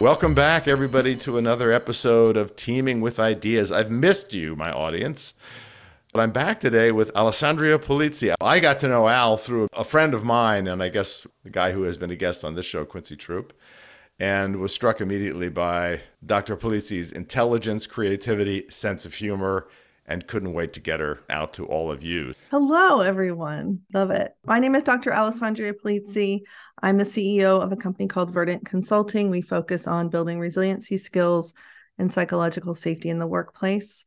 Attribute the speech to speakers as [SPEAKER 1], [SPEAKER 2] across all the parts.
[SPEAKER 1] Welcome back, everybody, to another episode of Teaming with Ideas. I've missed you, my audience. But I'm back today with Alessandria Polizzi. I got to know Al through a friend of mine, and I guess the guy who has been a guest on this show, Quincy Troop, and was struck immediately by Dr. Polizzi's intelligence, creativity, sense of humor, and couldn't wait to get her out to all of you.
[SPEAKER 2] Hello, everyone. Love it. My name is Dr. Alessandria Polizzi. I'm the CEO of a company called Verdant Consulting. We focus on building resiliency skills and psychological safety in the workplace.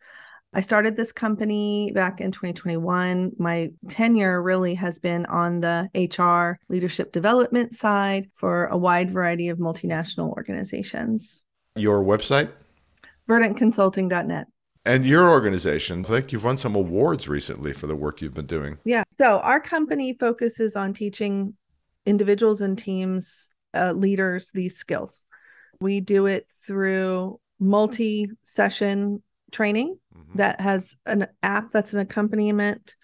[SPEAKER 2] I started this company back in 2021. My tenure really has been on the HR leadership development side for a wide variety of multinational organizations.
[SPEAKER 1] Your website?
[SPEAKER 2] VerdantConsulting.net.
[SPEAKER 1] And your organization, I think you've won some awards recently for the work you've been doing.
[SPEAKER 2] Yeah. So our company focuses on teaching individuals and teams, uh, leaders, these skills. We do it through multi session training mm-hmm. that has an app that's an accompaniment,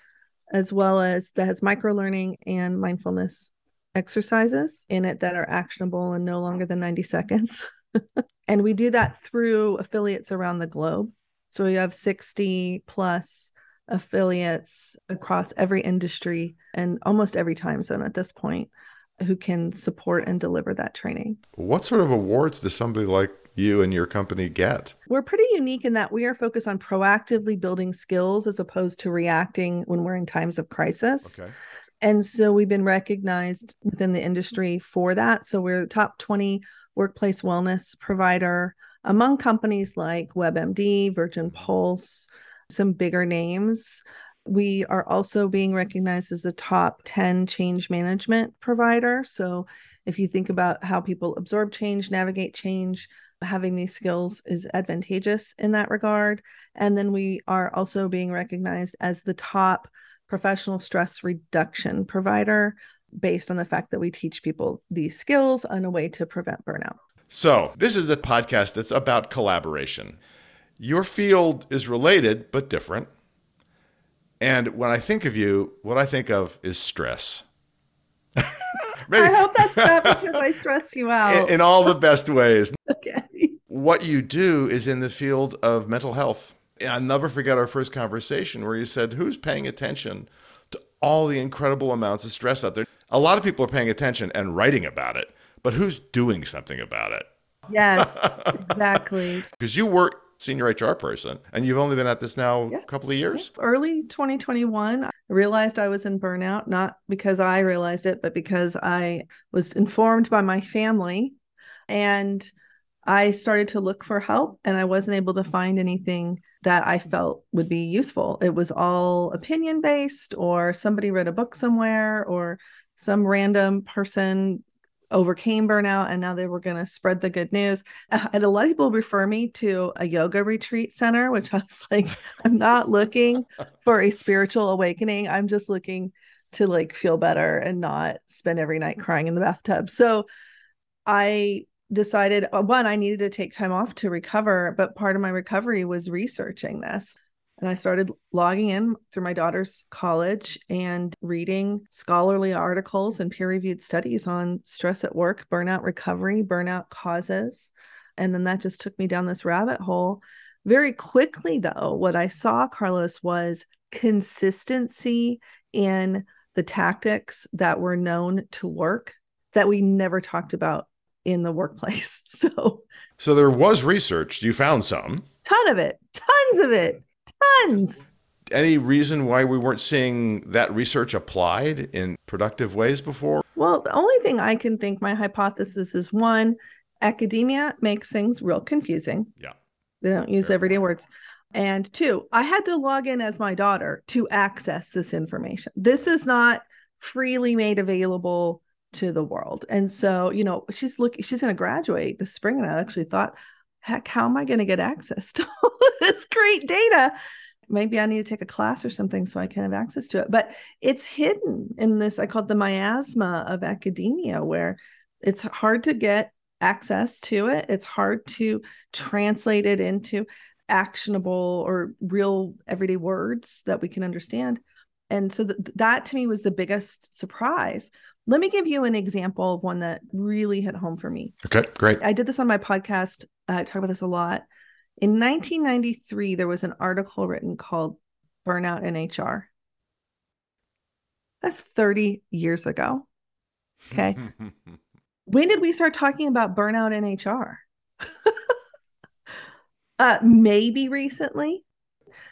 [SPEAKER 2] as well as that has micro learning and mindfulness exercises in it that are actionable and no longer than 90 seconds. and we do that through affiliates around the globe. So we have 60 plus affiliates across every industry and almost every time zone at this point who can support and deliver that training.
[SPEAKER 1] What sort of awards does somebody like you and your company get?
[SPEAKER 2] We're pretty unique in that we are focused on proactively building skills as opposed to reacting when we're in times of crisis. Okay. And so we've been recognized within the industry for that. So we're top 20 workplace wellness provider among companies like WebMD, Virgin mm-hmm. Pulse, some bigger names. We are also being recognized as a top 10 change management provider. So, if you think about how people absorb change, navigate change, having these skills is advantageous in that regard. And then we are also being recognized as the top professional stress reduction provider based on the fact that we teach people these skills on a way to prevent burnout.
[SPEAKER 1] So, this is a podcast that's about collaboration. Your field is related but different. And when I think of you, what I think of is stress.
[SPEAKER 2] Maybe. I hope that's not because I stress you out.
[SPEAKER 1] In, in all the best ways. okay. What you do is in the field of mental health. And I'll never forget our first conversation where you said, Who's paying attention to all the incredible amounts of stress out there? A lot of people are paying attention and writing about it but who's doing something about it?
[SPEAKER 2] Yes, exactly.
[SPEAKER 1] Because you were senior HR person and you've only been at this now yeah. a couple of years?
[SPEAKER 2] Early 2021, I realized I was in burnout, not because I realized it, but because I was informed by my family and I started to look for help and I wasn't able to find anything that I felt would be useful. It was all opinion based or somebody read a book somewhere or some random person overcame burnout and now they were going to spread the good news. And a lot of people refer me to a yoga retreat center, which I was like, I'm not looking for a spiritual awakening. I'm just looking to like feel better and not spend every night crying in the bathtub. So I decided uh, one, I needed to take time off to recover, but part of my recovery was researching this. And I started logging in through my daughter's college and reading scholarly articles and peer reviewed studies on stress at work, burnout recovery, burnout causes. And then that just took me down this rabbit hole. Very quickly, though, what I saw, Carlos, was consistency in the tactics that were known to work that we never talked about in the workplace. So,
[SPEAKER 1] so there was research. You found some.
[SPEAKER 2] Ton of it. Tons of it Tons.
[SPEAKER 1] Any reason why we weren't seeing that research applied in productive ways before?
[SPEAKER 2] Well, the only thing I can think my hypothesis is one, academia makes things real confusing.
[SPEAKER 1] Yeah.
[SPEAKER 2] They don't use Fair everyday point. words. And two, I had to log in as my daughter to access this information. This is not freely made available to the world. And so, you know, she's looking, she's going to graduate this spring. And I actually thought, heck, how am I going to get access to all this great data? Maybe I need to take a class or something so I can have access to it. But it's hidden in this, I call it the miasma of academia, where it's hard to get access to it. It's hard to translate it into actionable or real everyday words that we can understand. And so th- that to me was the biggest surprise Let me give you an example of one that really hit home for me.
[SPEAKER 1] Okay, great.
[SPEAKER 2] I did this on my podcast. I talk about this a lot. In 1993, there was an article written called Burnout in HR. That's 30 years ago. Okay. when did we start talking about burnout in HR? uh, maybe recently.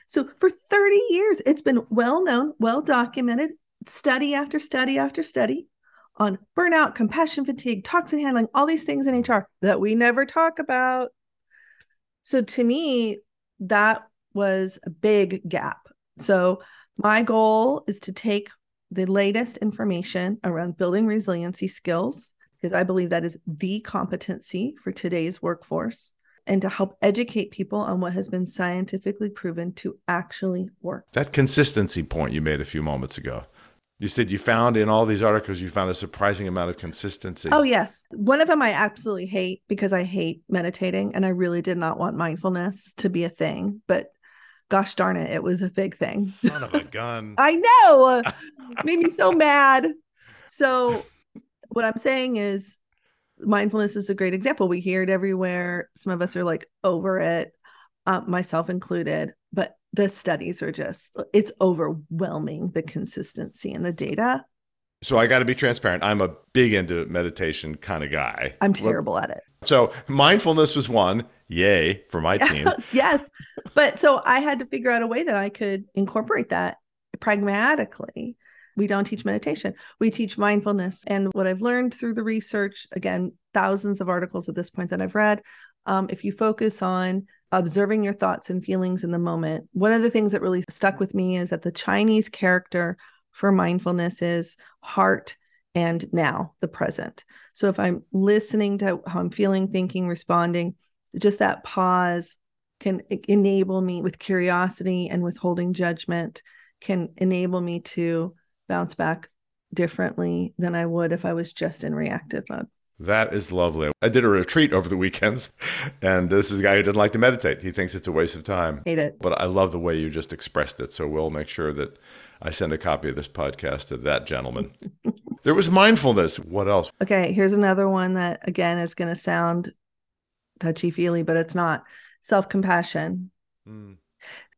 [SPEAKER 2] So for 30 years, it's been well known, well documented, study after study after study on burnout, compassion fatigue, toxin handling, all these things in HR that we never talk about. So to me, that was a big gap. So my goal is to take the latest information around building resiliency skills, because I believe that is the competency for today's workforce, and to help educate people on what has been scientifically proven to actually work.
[SPEAKER 1] That consistency point you made a few moments ago. You said you found in all these articles, you found a surprising amount of consistency.
[SPEAKER 2] Oh, yes. One of them I absolutely hate because I hate meditating and I really did not want mindfulness to be a thing. But gosh darn it, it was a big thing.
[SPEAKER 1] Son of a gun.
[SPEAKER 2] I know. Made me so mad. So, what I'm saying is, mindfulness is a great example. We hear it everywhere. Some of us are like over it, uh, myself included. But the studies are just, it's overwhelming the consistency and the data.
[SPEAKER 1] So I got to be transparent. I'm a big into meditation kind of guy.
[SPEAKER 2] I'm terrible at it.
[SPEAKER 1] So mindfulness was one. Yay for my team.
[SPEAKER 2] yes. But so I had to figure out a way that I could incorporate that pragmatically. We don't teach meditation. We teach mindfulness. And what I've learned through the research, again, thousands of articles at this point that I've read, um, if you focus on observing your thoughts and feelings in the moment, one of the things that really stuck with me is that the Chinese character for mindfulness is heart and now, the present. So if I'm listening to how I'm feeling, thinking, responding, just that pause can enable me with curiosity and withholding judgment can enable me to bounce back differently than I would if I was just in reactive mode.
[SPEAKER 1] That is lovely. I did a retreat over the weekends, and this is a guy who doesn't like to meditate. He thinks it's a waste of time.
[SPEAKER 2] Hate it.
[SPEAKER 1] But I love the way you just expressed it. So we'll make sure that I send a copy of this podcast to that gentleman. there was mindfulness. What else?
[SPEAKER 2] Okay, here's another one that, again, is going to sound touchy feely, but it's not self compassion. Mm.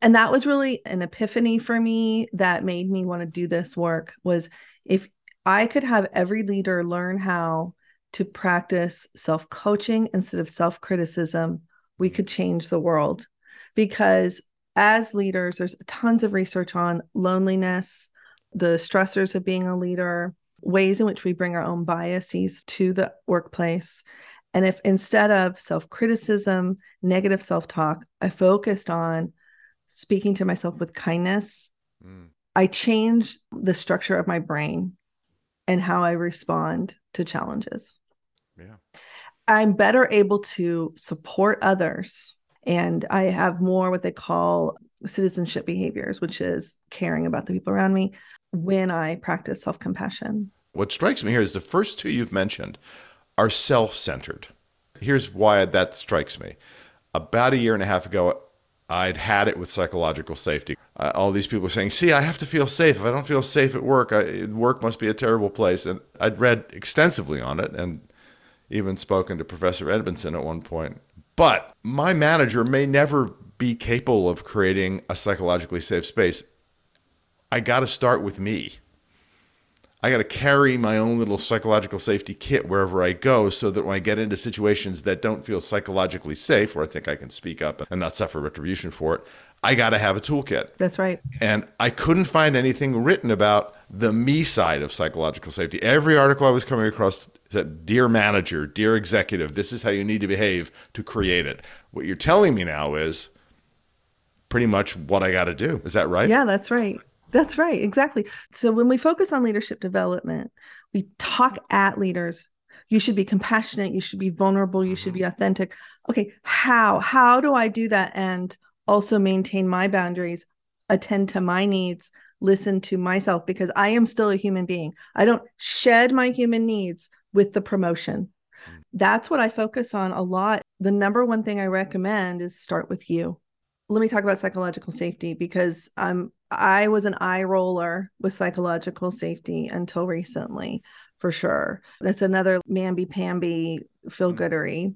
[SPEAKER 2] And that was really an epiphany for me that made me want to do this work was if I could have every leader learn how to practice self coaching instead of self criticism, we could change the world. Because as leaders, there's tons of research on loneliness, the stressors of being a leader, ways in which we bring our own biases to the workplace. And if instead of self criticism, negative self talk, I focused on speaking to myself with kindness, mm. I changed the structure of my brain and how I respond to challenges.
[SPEAKER 1] Yeah.
[SPEAKER 2] I'm better able to support others and I have more what they call citizenship behaviors, which is caring about the people around me when I practice self compassion.
[SPEAKER 1] What strikes me here is the first two you've mentioned are self centered. Here's why that strikes me. About a year and a half ago, I'd had it with psychological safety. Uh, all these people were saying, "See, I have to feel safe. If I don't feel safe at work, I, work must be a terrible place." And I'd read extensively on it, and even spoken to Professor Edmondson at one point. But my manager may never be capable of creating a psychologically safe space. I got to start with me. I got to carry my own little psychological safety kit wherever I go so that when I get into situations that don't feel psychologically safe, where I think I can speak up and not suffer retribution for it, I got to have a toolkit.
[SPEAKER 2] That's right.
[SPEAKER 1] And I couldn't find anything written about the me side of psychological safety. Every article I was coming across said, Dear manager, dear executive, this is how you need to behave to create it. What you're telling me now is pretty much what I got to do. Is that right?
[SPEAKER 2] Yeah, that's right. That's right. Exactly. So when we focus on leadership development, we talk at leaders. You should be compassionate. You should be vulnerable. You should be mm-hmm. authentic. Okay. How? How do I do that and also maintain my boundaries, attend to my needs, listen to myself? Because I am still a human being. I don't shed my human needs with the promotion. Mm. That's what I focus on a lot. The number one thing I recommend is start with you let me talk about psychological safety because um I was an eye roller with psychological safety until recently. for sure. That's another mamby pamby feel goodery.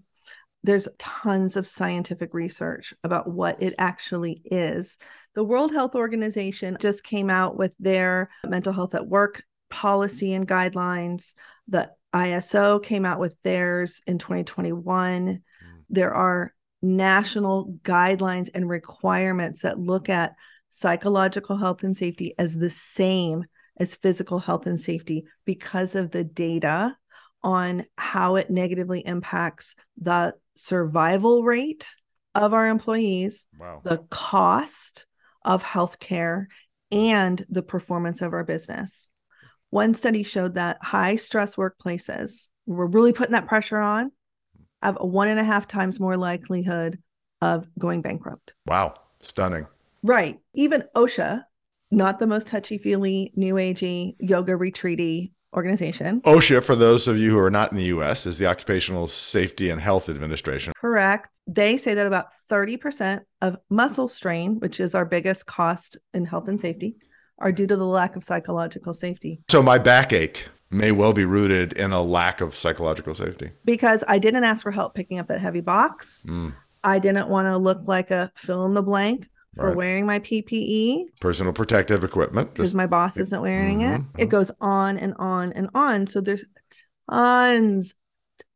[SPEAKER 2] There's tons of scientific research about what it actually is. The World Health Organization just came out with their mental health at work policy and guidelines. The ISO came out with theirs in 2021. Mm. There are national guidelines and requirements that look at psychological health and safety as the same as physical health and safety because of the data on how it negatively impacts the survival rate of our employees,
[SPEAKER 1] wow.
[SPEAKER 2] the cost of healthcare, and the performance of our business. One study showed that high stress workplaces, we're really putting that pressure on, have a one and a half times more likelihood of going bankrupt.
[SPEAKER 1] Wow, stunning.
[SPEAKER 2] Right. Even OSHA, not the most touchy feely, new agey, yoga retreaty organization.
[SPEAKER 1] OSHA, for those of you who are not in the US, is the Occupational Safety and Health Administration.
[SPEAKER 2] Correct. They say that about 30% of muscle strain, which is our biggest cost in health and safety, are due to the lack of psychological safety.
[SPEAKER 1] So my backache may well be rooted in a lack of psychological safety.
[SPEAKER 2] Because I didn't ask for help picking up that heavy box.
[SPEAKER 1] Mm.
[SPEAKER 2] I didn't want to look like a fill in the blank for right. wearing my PPE,
[SPEAKER 1] personal protective equipment,
[SPEAKER 2] because my boss isn't wearing mm-hmm, it. It goes on and on and on. So there's tons,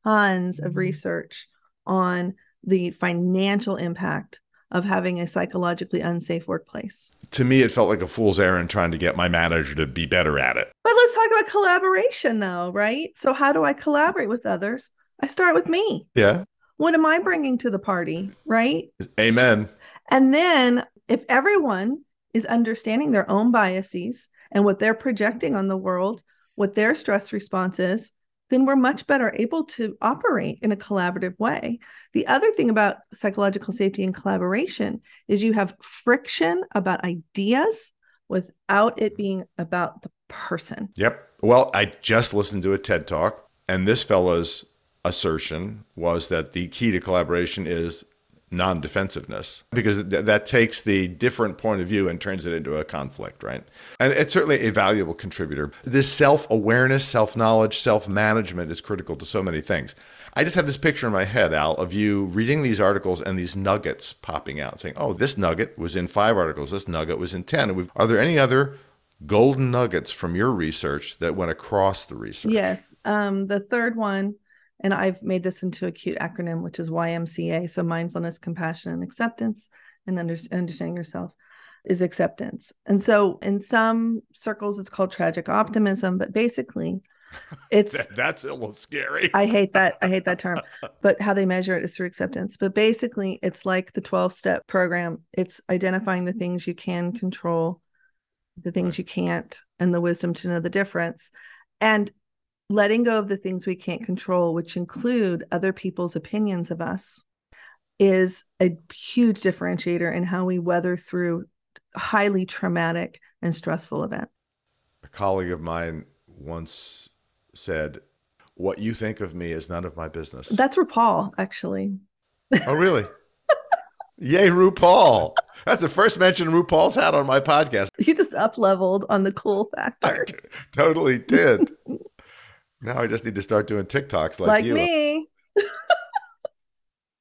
[SPEAKER 2] tons of mm-hmm. research on the financial impact of having a psychologically unsafe workplace.
[SPEAKER 1] To me, it felt like a fool's errand trying to get my manager to be better at it.
[SPEAKER 2] But let's talk about collaboration, though, right? So, how do I collaborate with others? I start with me.
[SPEAKER 1] Yeah.
[SPEAKER 2] What am I bringing to the party, right?
[SPEAKER 1] Amen.
[SPEAKER 2] And then if everyone is understanding their own biases and what they're projecting on the world, what their stress response is, then we're much better able to operate in a collaborative way. The other thing about psychological safety and collaboration is you have friction about ideas without it being about the person.
[SPEAKER 1] Yep. Well, I just listened to a TED talk, and this fellow's assertion was that the key to collaboration is non defensiveness because th- that takes the different point of view and turns it into a conflict, right? And it's certainly a valuable contributor. This self awareness, self knowledge, self management is critical to so many things. I just have this picture in my head, Al, of you reading these articles and these nuggets popping out saying, oh, this nugget was in five articles, this nugget was in 10. Are there any other golden nuggets from your research that went across the research?
[SPEAKER 2] Yes. Um, the third one and I've made this into a cute acronym, which is YMCA. So mindfulness, compassion, and acceptance, and under, understanding yourself is acceptance. And so in some circles, it's called tragic optimism, but basically, it's
[SPEAKER 1] that's a little scary.
[SPEAKER 2] I hate that. I hate that term. But how they measure it is through acceptance. But basically, it's like the 12 step program. It's identifying the things you can control, the things right. you can't, and the wisdom to know the difference. And letting go of the things we can't control, which include other people's opinions of us, is a huge differentiator in how we weather through highly traumatic and stressful events.
[SPEAKER 1] A colleague of mine once said, What you think of me is none of my business.
[SPEAKER 2] That's RuPaul, actually.
[SPEAKER 1] Oh, really? Yay, RuPaul. That's the first mention RuPaul's had on my podcast.
[SPEAKER 2] You just up leveled on the cool factor.
[SPEAKER 1] totally did. Now I just need to start doing TikToks like,
[SPEAKER 2] like
[SPEAKER 1] you.
[SPEAKER 2] me.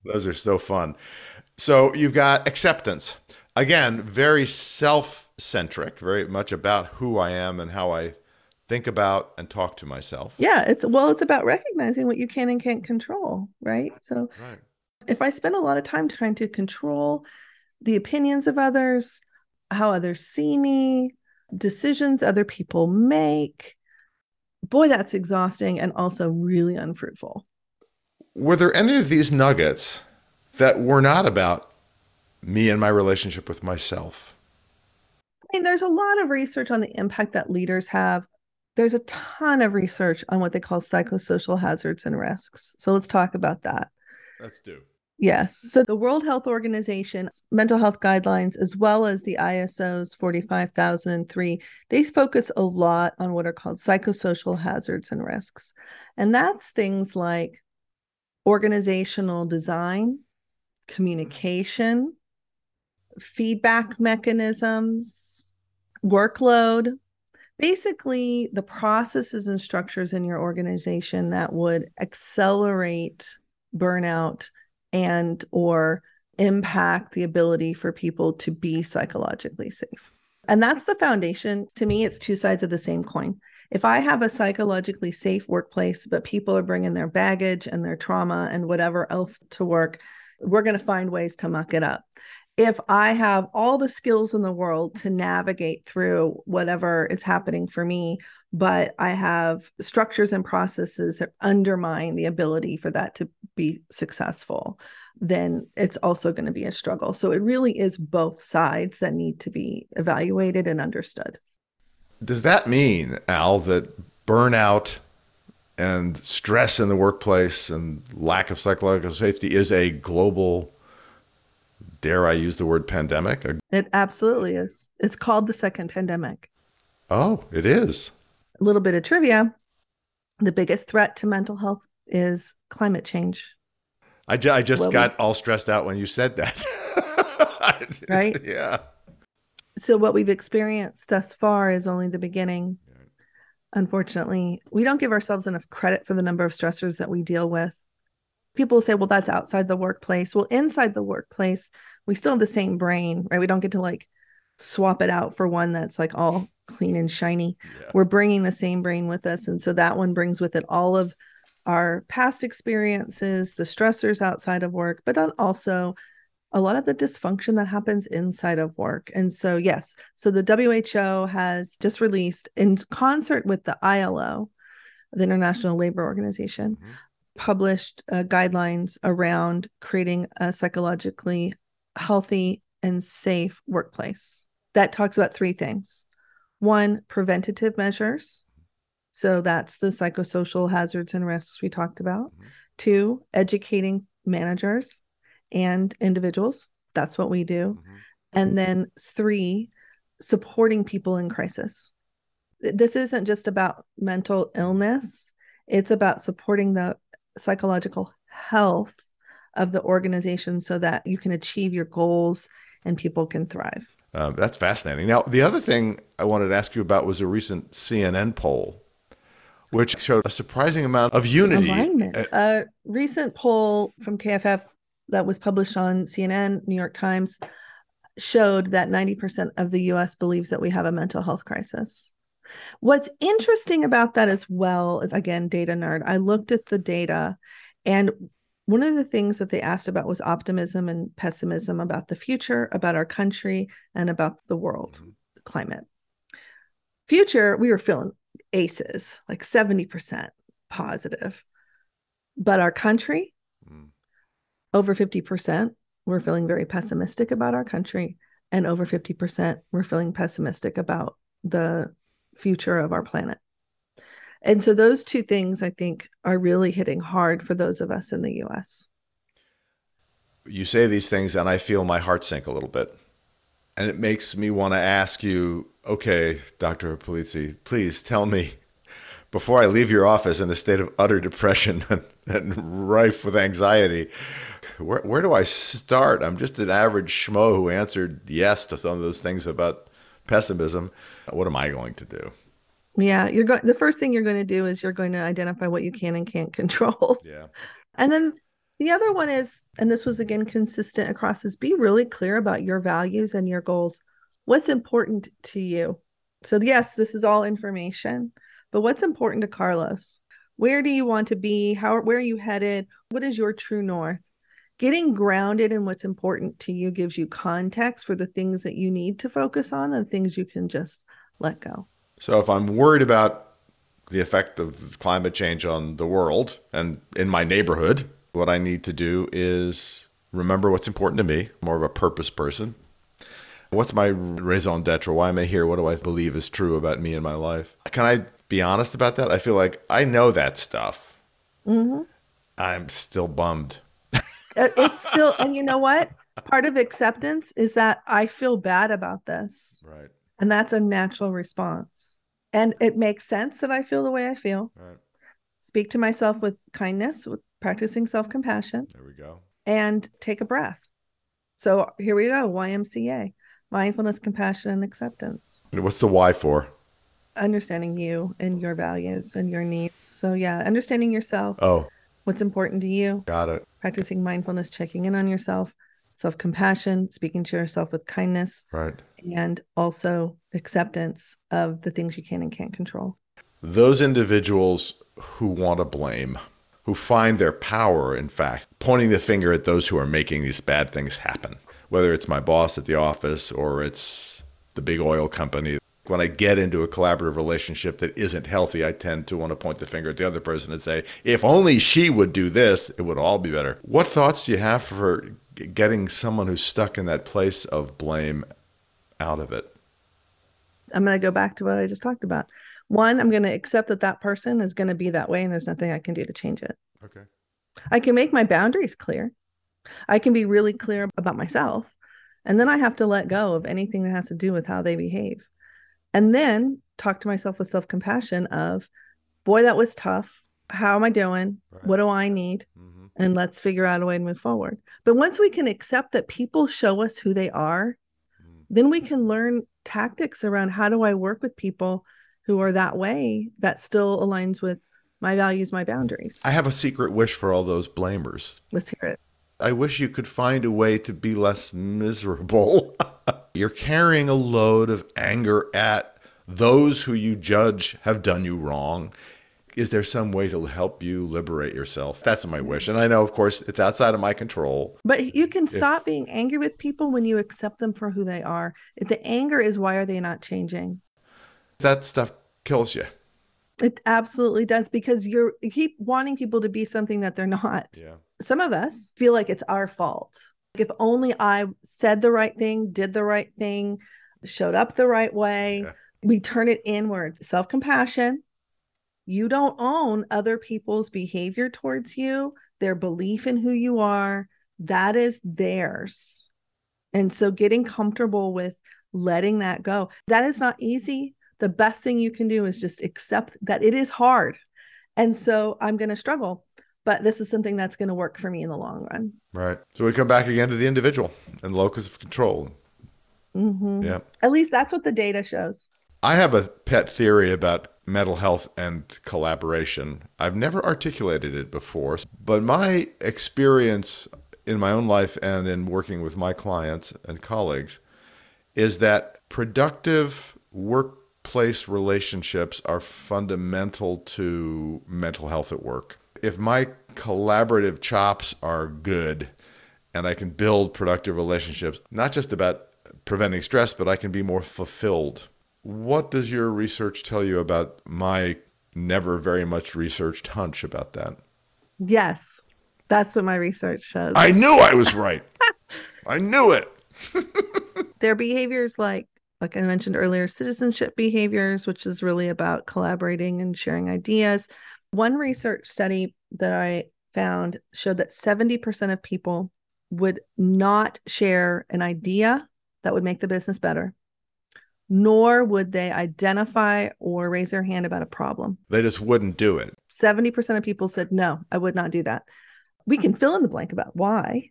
[SPEAKER 1] Those are so fun. So you've got acceptance. Again, very self centric, very much about who I am and how I think about and talk to myself.
[SPEAKER 2] Yeah, it's well, it's about recognizing what you can and can't control, right? So right. if I spend a lot of time trying to control the opinions of others, how others see me, decisions other people make, boy, that's exhausting and also really unfruitful.
[SPEAKER 1] Were there any of these nuggets that were not about me and my relationship with myself?
[SPEAKER 2] I mean, there's a lot of research on the impact that leaders have. There's a ton of research on what they call psychosocial hazards and risks. So let's talk about that.
[SPEAKER 1] Let's do.
[SPEAKER 2] Yes. So the World Health Organization mental health guidelines, as well as the ISO's 45003, they focus a lot on what are called psychosocial hazards and risks. And that's things like organizational design, communication, feedback mechanisms, workload, basically the processes and structures in your organization that would accelerate burnout and or impact the ability for people to be psychologically safe. And that's the foundation. To me, it's two sides of the same coin. If I have a psychologically safe workplace, but people are bringing their baggage and their trauma and whatever else to work, we're going to find ways to muck it up. If I have all the skills in the world to navigate through whatever is happening for me, but I have structures and processes that undermine the ability for that to be successful, then it's also going to be a struggle. So it really is both sides that need to be evaluated and understood.
[SPEAKER 1] Does that mean, Al, that burnout and stress in the workplace and lack of psychological safety is a global, dare I use the word pandemic?
[SPEAKER 2] It absolutely is. It's called the second pandemic.
[SPEAKER 1] Oh, it is.
[SPEAKER 2] A little bit of trivia the biggest threat to mental health is climate change.
[SPEAKER 1] I, ju- I just well, got all stressed out when you said that.
[SPEAKER 2] right?
[SPEAKER 1] Yeah.
[SPEAKER 2] So, what we've experienced thus far is only the beginning. Unfortunately, we don't give ourselves enough credit for the number of stressors that we deal with. People say, well, that's outside the workplace. Well, inside the workplace, we still have the same brain, right? We don't get to like swap it out for one that's like all clean and shiny. Yeah. We're bringing the same brain with us. And so that one brings with it all of our past experiences, the stressors outside of work, but then also a lot of the dysfunction that happens inside of work. And so, yes, so the WHO has just released, in concert with the ILO, the International Labor Organization, mm-hmm. published uh, guidelines around creating a psychologically healthy and safe workplace that talks about three things one, preventative measures. So that's the psychosocial hazards and risks we talked about. Mm-hmm. Two, educating managers and individuals. That's what we do. Mm-hmm. And then three, supporting people in crisis. This isn't just about mental illness, it's about supporting the psychological health of the organization so that you can achieve your goals and people can thrive.
[SPEAKER 1] Uh, that's fascinating. Now, the other thing I wanted to ask you about was a recent CNN poll, which showed a surprising amount of unity.
[SPEAKER 2] Alignment. A recent poll from KFF that was published on CNN, New York Times, showed that 90% of the US believes that we have a mental health crisis. What's interesting about that as well is again, data nerd. I looked at the data, and one of the things that they asked about was optimism and pessimism about the future, about our country, and about the world mm-hmm. climate. Future, we were feeling aces, like 70% positive. But our country, over 50% we're feeling very pessimistic about our country and over 50% we're feeling pessimistic about the future of our planet and so those two things i think are really hitting hard for those of us in the us
[SPEAKER 1] you say these things and i feel my heart sink a little bit and it makes me want to ask you okay dr Polizzi please tell me before i leave your office in a state of utter depression and, and rife with anxiety where, where do I start? I'm just an average schmo who answered yes to some of those things about pessimism. What am I going to do?
[SPEAKER 2] Yeah, you're going. The first thing you're going to do is you're going to identify what you can and can't control.
[SPEAKER 1] Yeah,
[SPEAKER 2] and then the other one is, and this was again consistent across, is be really clear about your values and your goals. What's important to you? So yes, this is all information, but what's important to Carlos? Where do you want to be? How? Where are you headed? What is your true north? getting grounded in what's important to you gives you context for the things that you need to focus on and things you can just let go.
[SPEAKER 1] So if I'm worried about the effect of climate change on the world and in my neighborhood, what I need to do is remember what's important to me, more of a purpose person. What's my raison d'etre? Why am I here? What do I believe is true about me and my life? Can I be honest about that? I feel like I know that stuff. Mm-hmm. I'm still bummed
[SPEAKER 2] uh, it's still, and you know what? Part of acceptance is that I feel bad about this.
[SPEAKER 1] Right.
[SPEAKER 2] And that's a natural response. And it makes sense that I feel the way I feel. Right. Speak to myself with kindness, with practicing self compassion.
[SPEAKER 1] There we go.
[SPEAKER 2] And take a breath. So here we go YMCA, mindfulness, compassion, and acceptance.
[SPEAKER 1] What's the why for?
[SPEAKER 2] understanding you and your values and your needs. So, yeah, understanding yourself,
[SPEAKER 1] Oh,
[SPEAKER 2] what's important to you,
[SPEAKER 1] got it.
[SPEAKER 2] practicing mindfulness, checking in on yourself, self compassion, speaking to yourself with kindness,
[SPEAKER 1] Right.
[SPEAKER 2] and also acceptance of the things you can and can't control.
[SPEAKER 1] Those individuals who want to blame, who find their power, in fact, pointing the finger at those who are making these bad things happen, whether it's my boss at the office or it's the big oil company. When I get into a collaborative relationship that isn't healthy, I tend to want to point the finger at the other person and say, if only she would do this, it would all be better. What thoughts do you have for getting someone who's stuck in that place of blame out of it?
[SPEAKER 2] I'm going to go back to what I just talked about. One, I'm going to accept that that person is going to be that way and there's nothing I can do to change it.
[SPEAKER 1] Okay.
[SPEAKER 2] I can make my boundaries clear. I can be really clear about myself. And then I have to let go of anything that has to do with how they behave. And then talk to myself with self compassion of, boy, that was tough. How am I doing?
[SPEAKER 1] Right.
[SPEAKER 2] What do I need? And let's figure out a way to move forward. But once we can accept that people show us who they are, mm. then we can learn tactics around how do I work with people who are that way that still aligns with my values, my boundaries.
[SPEAKER 1] I have a secret wish for all those blamers.
[SPEAKER 2] Let's hear it.
[SPEAKER 1] I wish you could find a way to be less miserable. You're carrying a load of anger at those who you judge have done you wrong. Is there some way to help you liberate yourself? That's my wish. And I know, of course, it's outside of my control.
[SPEAKER 2] But you can stop being angry with people when you accept them for who they are. If the anger is why are they not changing?
[SPEAKER 1] That stuff kills you.
[SPEAKER 2] It absolutely does because you're you keep wanting people to be something that they're not.
[SPEAKER 1] Yeah.
[SPEAKER 2] Some of us feel like it's our fault. If only I said the right thing, did the right thing, showed up the right way,
[SPEAKER 1] Yeah.
[SPEAKER 2] we turn it inward. Self compassion. You don't own other people's behavior towards you, their belief in who you are. That is theirs. And so getting comfortable with letting that go, that is not easy. The best thing you can do is just accept that it is hard. And so I'm going to struggle, but this is something that's going to work for me in the long run.
[SPEAKER 1] Right. So we come back again to the individual and locus of control.
[SPEAKER 2] Mm-hmm.
[SPEAKER 1] Yeah.
[SPEAKER 2] At least that's what the data shows.
[SPEAKER 1] I have a pet theory about mental health and collaboration. I've never articulated it before, but my experience in my own life and in working with my clients and colleagues is that productive workplace relationships are fundamental to mental health at work. If my collaborative chops are good and I can build productive relationships, not just about preventing stress, but I can be more fulfilled. What does your research tell you about my never very much researched hunch about that?
[SPEAKER 2] Yes, that's what my research shows.
[SPEAKER 1] I knew I was right. I knew it.
[SPEAKER 2] Their behaviors, like like I mentioned earlier, citizenship behaviors, which is really about collaborating and sharing ideas. One research study that I found showed that 70% of people would not share an idea that would make the business better, nor would they identify or raise their hand about a problem.
[SPEAKER 1] They just wouldn't do it.
[SPEAKER 2] 70% of people said, no, I would not do that. We can fill in the blank about why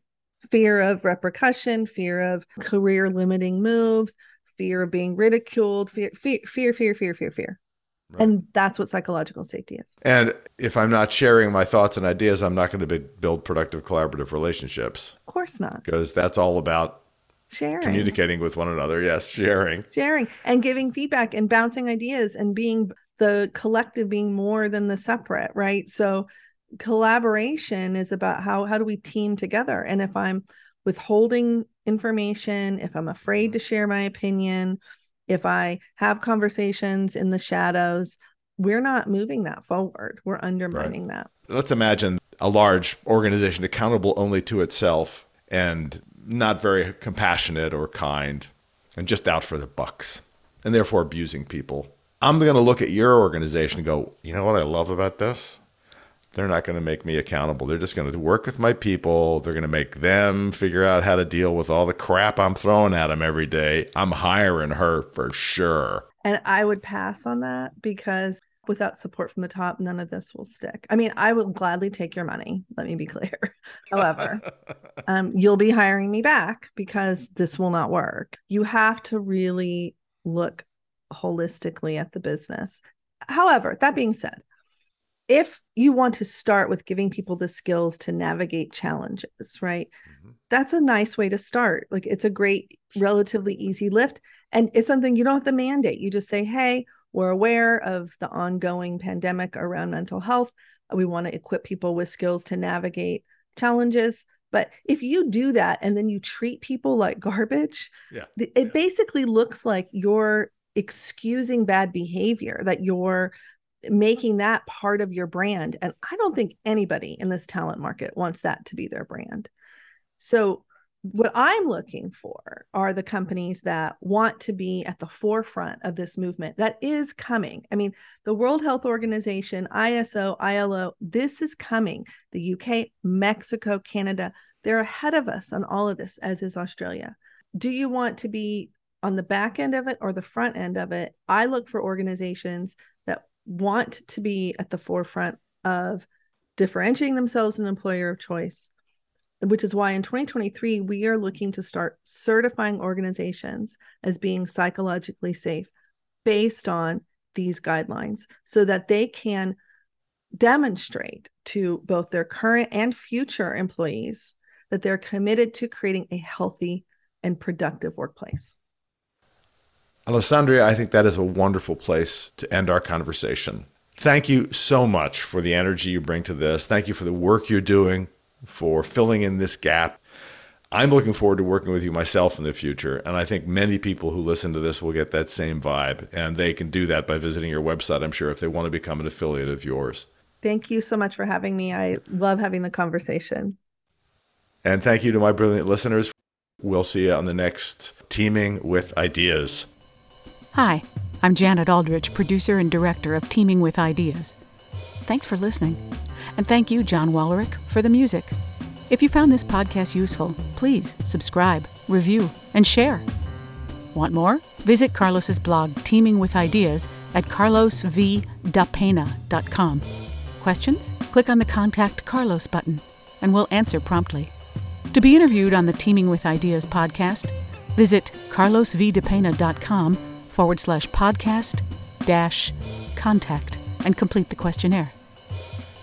[SPEAKER 2] fear of repercussion, fear of career limiting moves, fear of being ridiculed, fear, fear, fear, fear, fear, fear, fear.
[SPEAKER 1] Right.
[SPEAKER 2] And that's what psychological safety is.
[SPEAKER 1] And if I'm not sharing my thoughts and ideas, I'm not going to be, build productive collaborative relationships
[SPEAKER 2] Of course not.
[SPEAKER 1] because that's all about
[SPEAKER 2] Sharing.
[SPEAKER 1] communicating with one another. Yes, sharing.
[SPEAKER 2] sharing and giving feedback and bouncing ideas and being the collective being more than the separate right so collaboration is about how how do we team together and if i'm withholding information if i'm afraid mm-hmm. to share my opinion if i have conversations in the shadows we're not moving that forward we're undermining that
[SPEAKER 1] let's imagine a large organization accountable only to itself and not very compassionate or kind and just out for the bucks and therefore abusing people. I'm going to look at your organization and go, you know what I love about this? They're not going to make me accountable. They're just going to work with my people. They're going to make them figure out how to deal with all the crap I'm throwing at them every day. I'm hiring her for sure.
[SPEAKER 2] And I would pass on that because without support from the top, none of this will stick. I mean, I will gladly take your money. Let me be clear. However, um, you'll be hiring me back because this will not work. You have to really look holistically at the business. However, that being said, if you want to start with giving people the skills to navigate challenges, right? Mm-hmm. That's a nice way to start. Like it's a great, relatively easy lift. And it's something you don't have to mandate. You just say, hey, we're aware of the ongoing pandemic around mental health. We want to equip people with skills to navigate challenges. But if you do that and then you treat people like garbage,
[SPEAKER 1] yeah.
[SPEAKER 2] it
[SPEAKER 1] yeah.
[SPEAKER 2] basically looks like you're excusing bad behavior, that you're making that part of your brand. And I don't think anybody in this talent market wants that to be their brand. So, what I'm looking for are the companies that want to be at the forefront of this movement that is coming. I mean, the World Health Organization, ISO, ILO, this is coming. The UK, Mexico, Canada, they're ahead of us on all of this, as is Australia. Do you want to be on the back end of it or the front end of it? I look for organizations that want to be at the forefront of differentiating themselves an employer of choice, which is why in 2023, we are looking to start certifying organizations as being psychologically safe based on these guidelines so that they can demonstrate to both their current and future employees that they're committed to creating a healthy and productive workplace.
[SPEAKER 1] Alessandria, I think that is a wonderful place to end our conversation. Thank you so much for the energy you bring to this. Thank you for the work you're doing, for filling in this gap. I'm looking forward to working with you myself in the future. And I think many people who listen to this will get that same vibe. And they can do that by visiting your website, I'm sure, if they want to become an affiliate of yours.
[SPEAKER 2] Thank you so much for having me. I love having the conversation.
[SPEAKER 1] And thank you to my brilliant listeners. We'll see you on the next Teaming with Ideas.
[SPEAKER 3] Hi, I'm Janet Aldrich, producer and director of Teaming with Ideas. Thanks for listening. And thank you, John Wallerick, for the music. If you found this podcast useful, please subscribe, review, and share. Want more? Visit Carlos's blog, Teaming with Ideas, at carlosvdapena.com. Questions? Click on the Contact Carlos button, and we'll answer promptly. To be interviewed on the Teaming with Ideas podcast, visit carlosvdapena.com forward slash podcast dash contact and complete the questionnaire.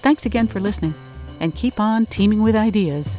[SPEAKER 3] Thanks again for listening, and keep on teaming with ideas.